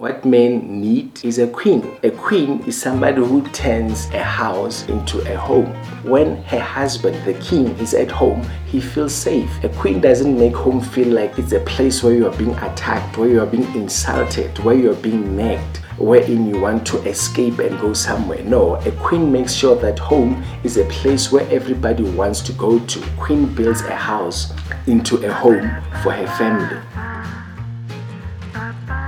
What men need is a queen. A queen is somebody who turns a house into a home. When her husband, the king, is at home, he feels safe. A queen doesn't make home feel like it's a place where you are being attacked, where you are being insulted, where you are being nagged wherein you want to escape and go somewhere. No, a queen makes sure that home is a place where everybody wants to go to. Queen builds a house into a home for her family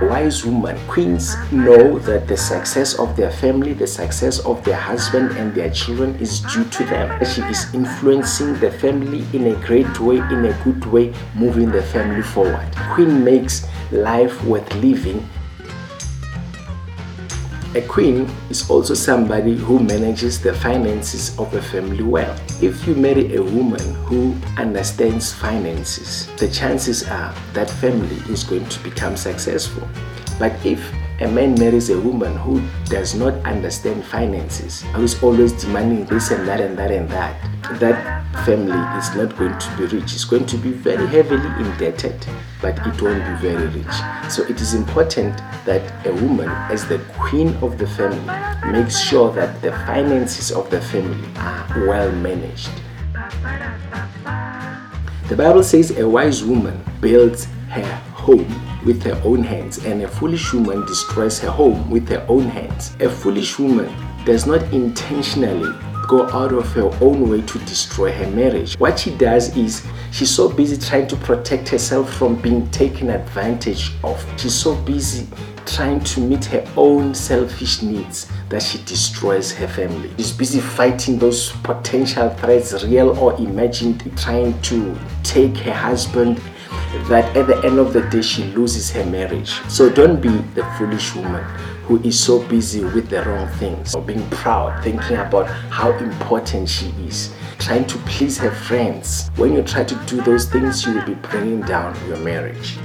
wise woman, queens know that the success of their family, the success of their husband and their children is due to them. She is influencing the family in a great way, in a good way, moving the family forward. Queen makes life worth living a queen is also somebody who manages the finances of a family well. If you marry a woman who understands finances, the chances are that family is going to become successful. But if a man marries a woman who does not understand finances, who is always demanding this and that and that and that, that family is not going to be rich. It's going to be very heavily indebted, but it won't be very rich. So it is important that a woman, as the queen of the family, makes sure that the finances of the family are well managed. The Bible says a wise woman builds her home with her own hands, and a foolish woman destroys her home with her own hands. A foolish woman does not intentionally go out of her own way to destroy her marriage. What she does is she's so busy trying to protect herself from being taken advantage of. She's so busy trying to meet her own selfish needs that she destroys her family. She's busy fighting those potential threats, real or imagined, trying to take her husband that at the end of the day she loses her marriage. So don't be the foolish woman who is so busy with the wrong things or being proud, thinking about how important she is, trying to please her friends. When you try to do those things, you will be bringing down your marriage.